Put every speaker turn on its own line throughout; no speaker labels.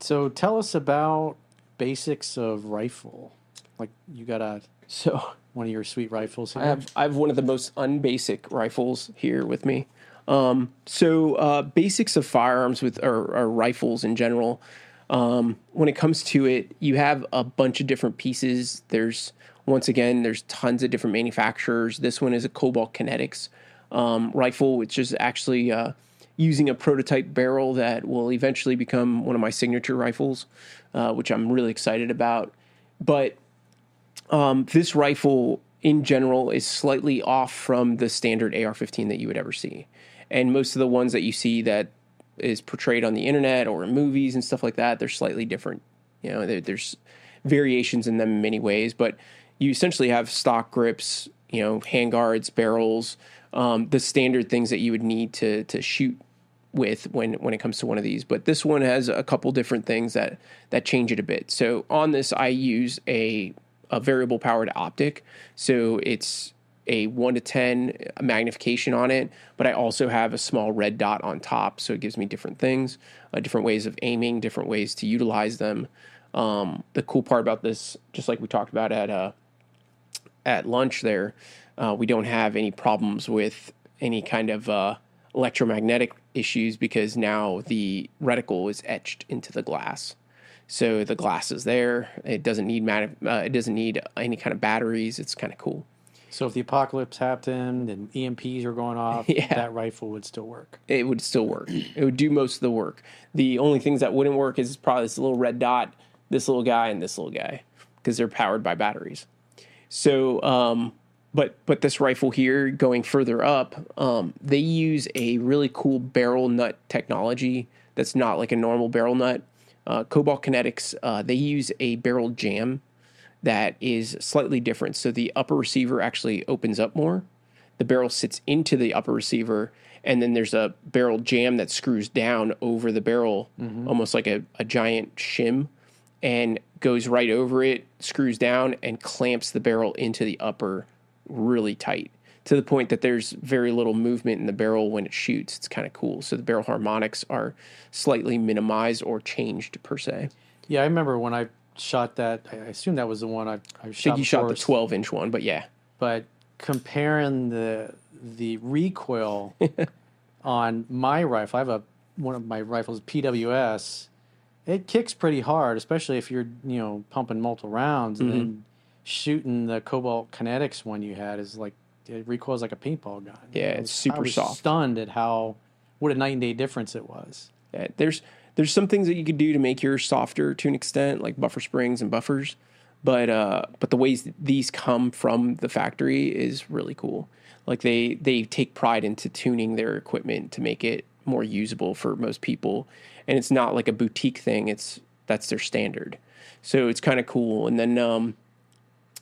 So tell us about basics of rifle. Like you got a
So
one of your sweet rifles here.
I have I have one of the most unbasic rifles here with me. Um, so uh, basics of firearms with or, or rifles in general. Um, when it comes to it, you have a bunch of different pieces. There's once again, there's tons of different manufacturers. This one is a Cobalt Kinetics um, rifle, which is actually uh, using a prototype barrel that will eventually become one of my signature rifles, uh, which I'm really excited about. But um, this rifle in general is slightly off from the standard AR-15 that you would ever see, and most of the ones that you see that is portrayed on the internet or in movies and stuff like that, they're slightly different. You know, there, there's variations in them in many ways, but you essentially have stock grips, you know, handguards, barrels, um, the standard things that you would need to to shoot with when when it comes to one of these. But this one has a couple different things that that change it a bit. So on this, I use a a variable powered optic, so it's a one to ten magnification on it. But I also have a small red dot on top, so it gives me different things, uh, different ways of aiming, different ways to utilize them. Um, the cool part about this, just like we talked about at uh, at lunch there, uh, we don't have any problems with any kind of uh, electromagnetic issues because now the reticle is etched into the glass. So the glass is there. It doesn't need uh, it doesn't need any kind of batteries. It's kind of cool.
so if the apocalypse happened and EMPs are going off,
Yeah.
that rifle would still work.
It would still work. It would do most of the work. The only things that wouldn't work is probably this little red dot, this little guy, and this little guy because they're powered by batteries. So, um, but but this rifle here, going further up, um, they use a really cool barrel nut technology that's not like a normal barrel nut. Uh, Cobalt Kinetics, uh, they use a barrel jam that is slightly different. So the upper receiver actually opens up more. The barrel sits into the upper receiver, and then there's a barrel jam that screws down over the barrel, almost like a, a giant shim, and goes right over it, screws down, and clamps the barrel into the upper really tight to the point that there's very little movement in the barrel when it shoots. It's kind of cool. So the barrel harmonics are slightly minimized or changed per se.
Yeah, I remember when I shot that. I assume that was the one I, I
I think you shot the 12 inch one, but yeah.
but comparing the the recoil on my rifle, I have a one of my rifles PWS. It kicks pretty hard, especially if you're you know pumping multiple rounds and
Mm-hmm.
then shooting the Cobalt Kinetics one you had is like it recoils like a paintball gun.
Yeah, it's super
I was
soft.
Stunned at how what a night and day difference it was.
Yeah, there's there's some things that you could do to make yours softer to an extent, like buffer springs and buffers. But uh, but the ways these come from the factory is really cool. Like they they take pride into tuning their equipment to make it more usable for most people, and it's not like a boutique thing. It's that's their standard, so it's kind of cool. And then um,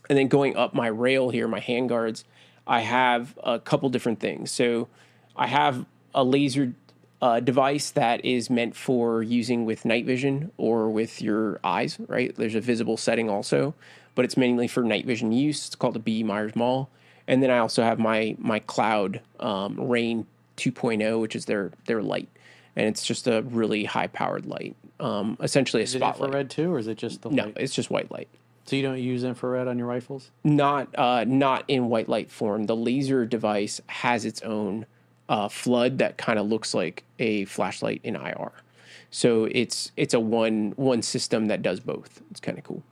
and then going up my rail here, my handguards, I have a couple different things. So I have a laser uh, device that is meant for using with night vision or with your eyes, right? There's a visible setting also, but it's mainly for night vision use. It's called the B Meyers MAWL. And then I also have my my cloud um, REIN 2.0, which is their their light, and it's just a really high powered light, um, essentially a
Is it
spotlight.
infrared too, or is it just the
No,
light?
it's just white light
So you don't use infrared on your rifles?
not uh, not in white light form. The laser device has its own uh, flood that kind of looks like a flashlight in IR. So it's it's a one one system that does both. It's kind of cool.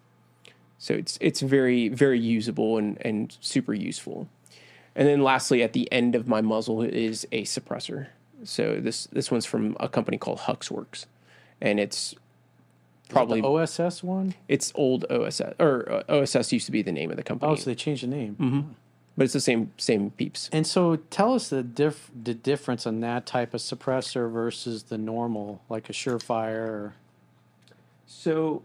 So it's it's very very usable and and super useful. And then lastly, at the end of my muzzle is a suppressor. So this this one's from a company called HUXWRX, and it's probably
the OSS one.
it's old OSS or uh, OSS used to be the name of the company
Oh, so they changed the name.
Mm-hmm. but it's the same same peeps.
And so, tell us the diff the difference on that type of suppressor versus the normal, like a Surefire. Or,
So,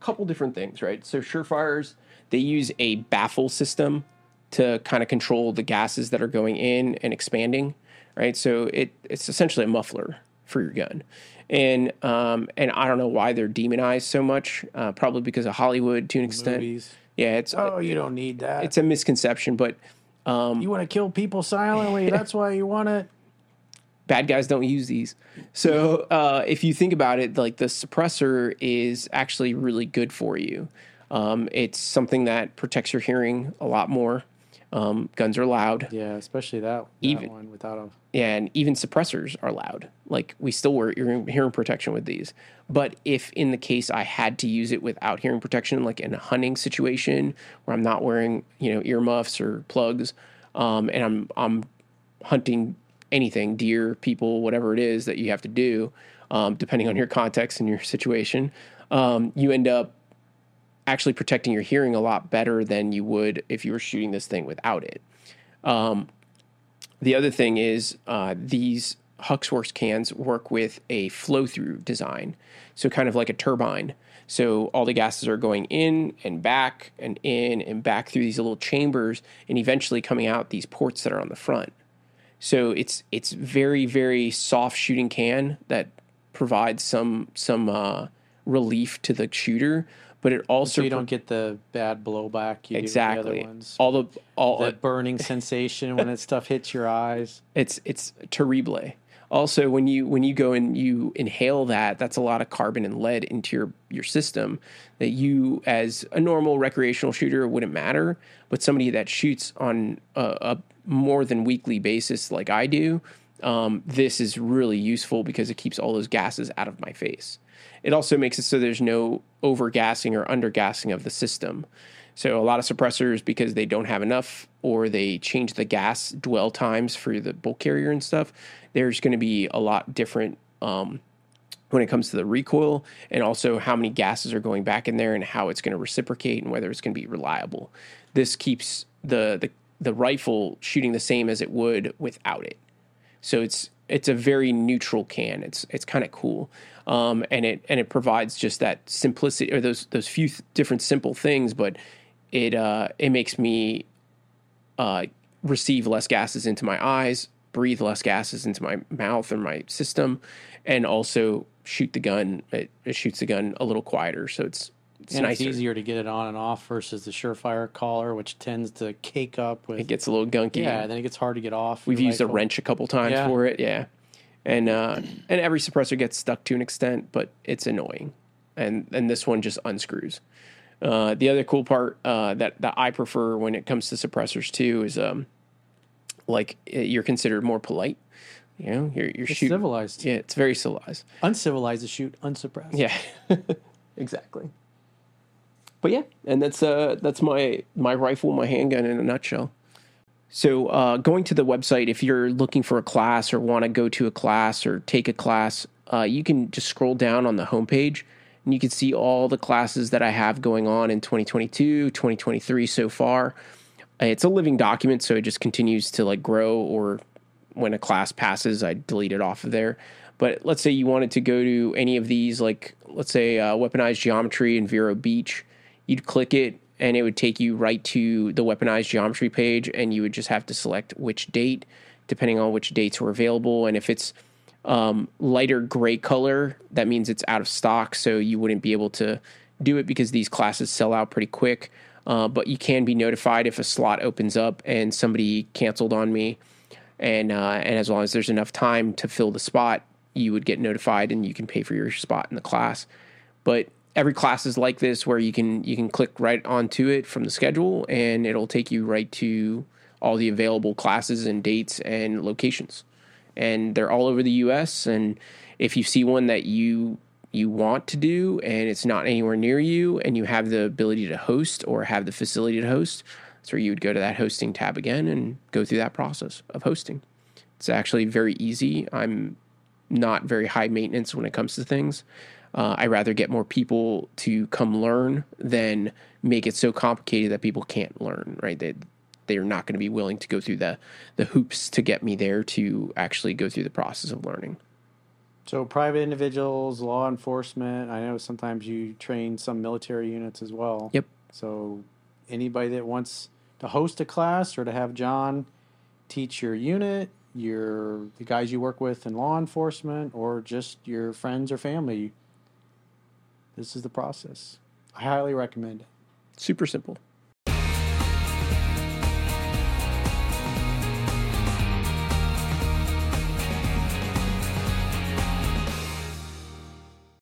a couple different things, right? So, Surefires they use a baffle system to kind of control the gases that are going in and expanding, right? So it it's essentially a muffler for your gun, and um, and I don't know why they're demonized so much. Uh, probably because of Hollywood to an extent.
movies.
Yeah, it's
Oh, you don't need that.
it's a misconception, but
you want to kill people silently. That's why you want it.
bad guys don't use these. So uh, if you think about it, like the suppressor is actually really good for you. Um, it's something that protects your hearing a lot more. Um, guns are loud.
Yeah, especially that, that
Even-
one without a.
and even suppressors are loud. Like we still wear hearing, hearing protection with these. But if in the case I had to use it without hearing protection, like in a hunting situation where I'm not wearing you know earmuffs or plugs, um, and I'm I'm hunting anything, deer, people, whatever it is that you have to do, um, depending on your context and your situation, um, you end up actually protecting your hearing a lot better than you would if you were shooting this thing without it. The other thing is uh, these HUXWRX cans work with a flow through design. So, kind of like a turbine. So, all the gases are going in and back and in and back through these little chambers and eventually coming out these ports that are on the front. So, it's it's very, very soft shooting can that provides some some uh, relief to the shooter, but it also
So you don't get the bad blowback you do the
exactly
other ones.
all the all
That burning sensation when that stuff hits your eyes.
it's it's terrible. Also, when you when you go and you inhale that, that's a lot of carbon and lead into your your system that you, as a normal recreational shooter, wouldn't matter. But somebody that shoots on a, a more than weekly basis, like I do, um, this is really useful because it keeps all those gases out of my face. It also makes it so there's no overgassing or undergassing of the system. So a lot of suppressors because they don't have enough or they change the gas dwell times for the bolt carrier and stuff. There's going to be a lot different um, when it comes to the recoil and also how many gases are going back in there and how it's going to reciprocate and whether it's going to be reliable. This keeps the, the the rifle shooting the same as it would without it. So it's it's a very neutral can. It's it's kind of cool, um, and it and it provides just that simplicity or those those few th- different simple things, but it uh, it makes me uh, receive less gases into my eyes, breathe less gases into my mouth or my system, and also shoot the gun. It, it shoots the gun a little quieter, so it's it's
and
nicer.
it's easier to get it on and off versus the Surefire collar, which tends to cake up with.
It gets a little gunky.
yeah, then it gets hard to get off.
We've used a wrench a couple times
Yeah.
for it, yeah. And uh, and every suppressor gets stuck to an extent, but it's annoying. And and this one just unscrews. Uh, the other cool part uh, that that I prefer when it comes to suppressors too is um, like uh, you're considered more polite. You know, you're you're
civilized.
Yeah, it's very civilized.
Uncivilized to shoot unsuppressed.
Yeah, exactly. But yeah, and that's uh that's my my rifle, my handgun in a nutshell. So uh, going to the website, if you're looking for a class or want to go to a class or take a class, uh, you can just scroll down on the homepage and you can see all the classes that I have going on in 2022, 2023 so far. It's a living document, so it just continues to like grow or when a class passes, I delete it off of there. But let's say you wanted to go to any of these, like let's say uh, weaponized geometry and Vero Beach, you'd click it and it would take you right to the weaponized geometry page, and you would just have to select which date, depending on which dates were available. And if it's um, lighter gray color, that means it's out of stock, so you wouldn't be able to do it because these classes sell out pretty quick. Uh, but you can be notified if a slot opens up and somebody canceled on me and uh, and as long as there's enough time to fill the spot, you would get notified and you can pay for your spot in the class. But every class is like this, where you can you can click right onto it from the schedule, and it'll take you right to all the available classes and dates and locations, and they're all over the U.S. And if you see one that you you want to do and it's not anywhere near you and you have the ability to host or have the facility to host where you would go to that hosting tab again and go through that process of hosting. It's actually very easy. I'm not very high maintenance when it comes to things uh, i rather get more people to come learn than make it so complicated that people can't learn right they, they're not going to be willing to go through the, the hoops to get me there to actually go through the process of learning
So private individuals, law enforcement. I know sometimes you train some military units as well.
Yep.
So anybody that wants to host a class or to have John teach your unit, your the guys you work with in law enforcement, or just your friends or family, this is the process. I highly recommend it.
super simple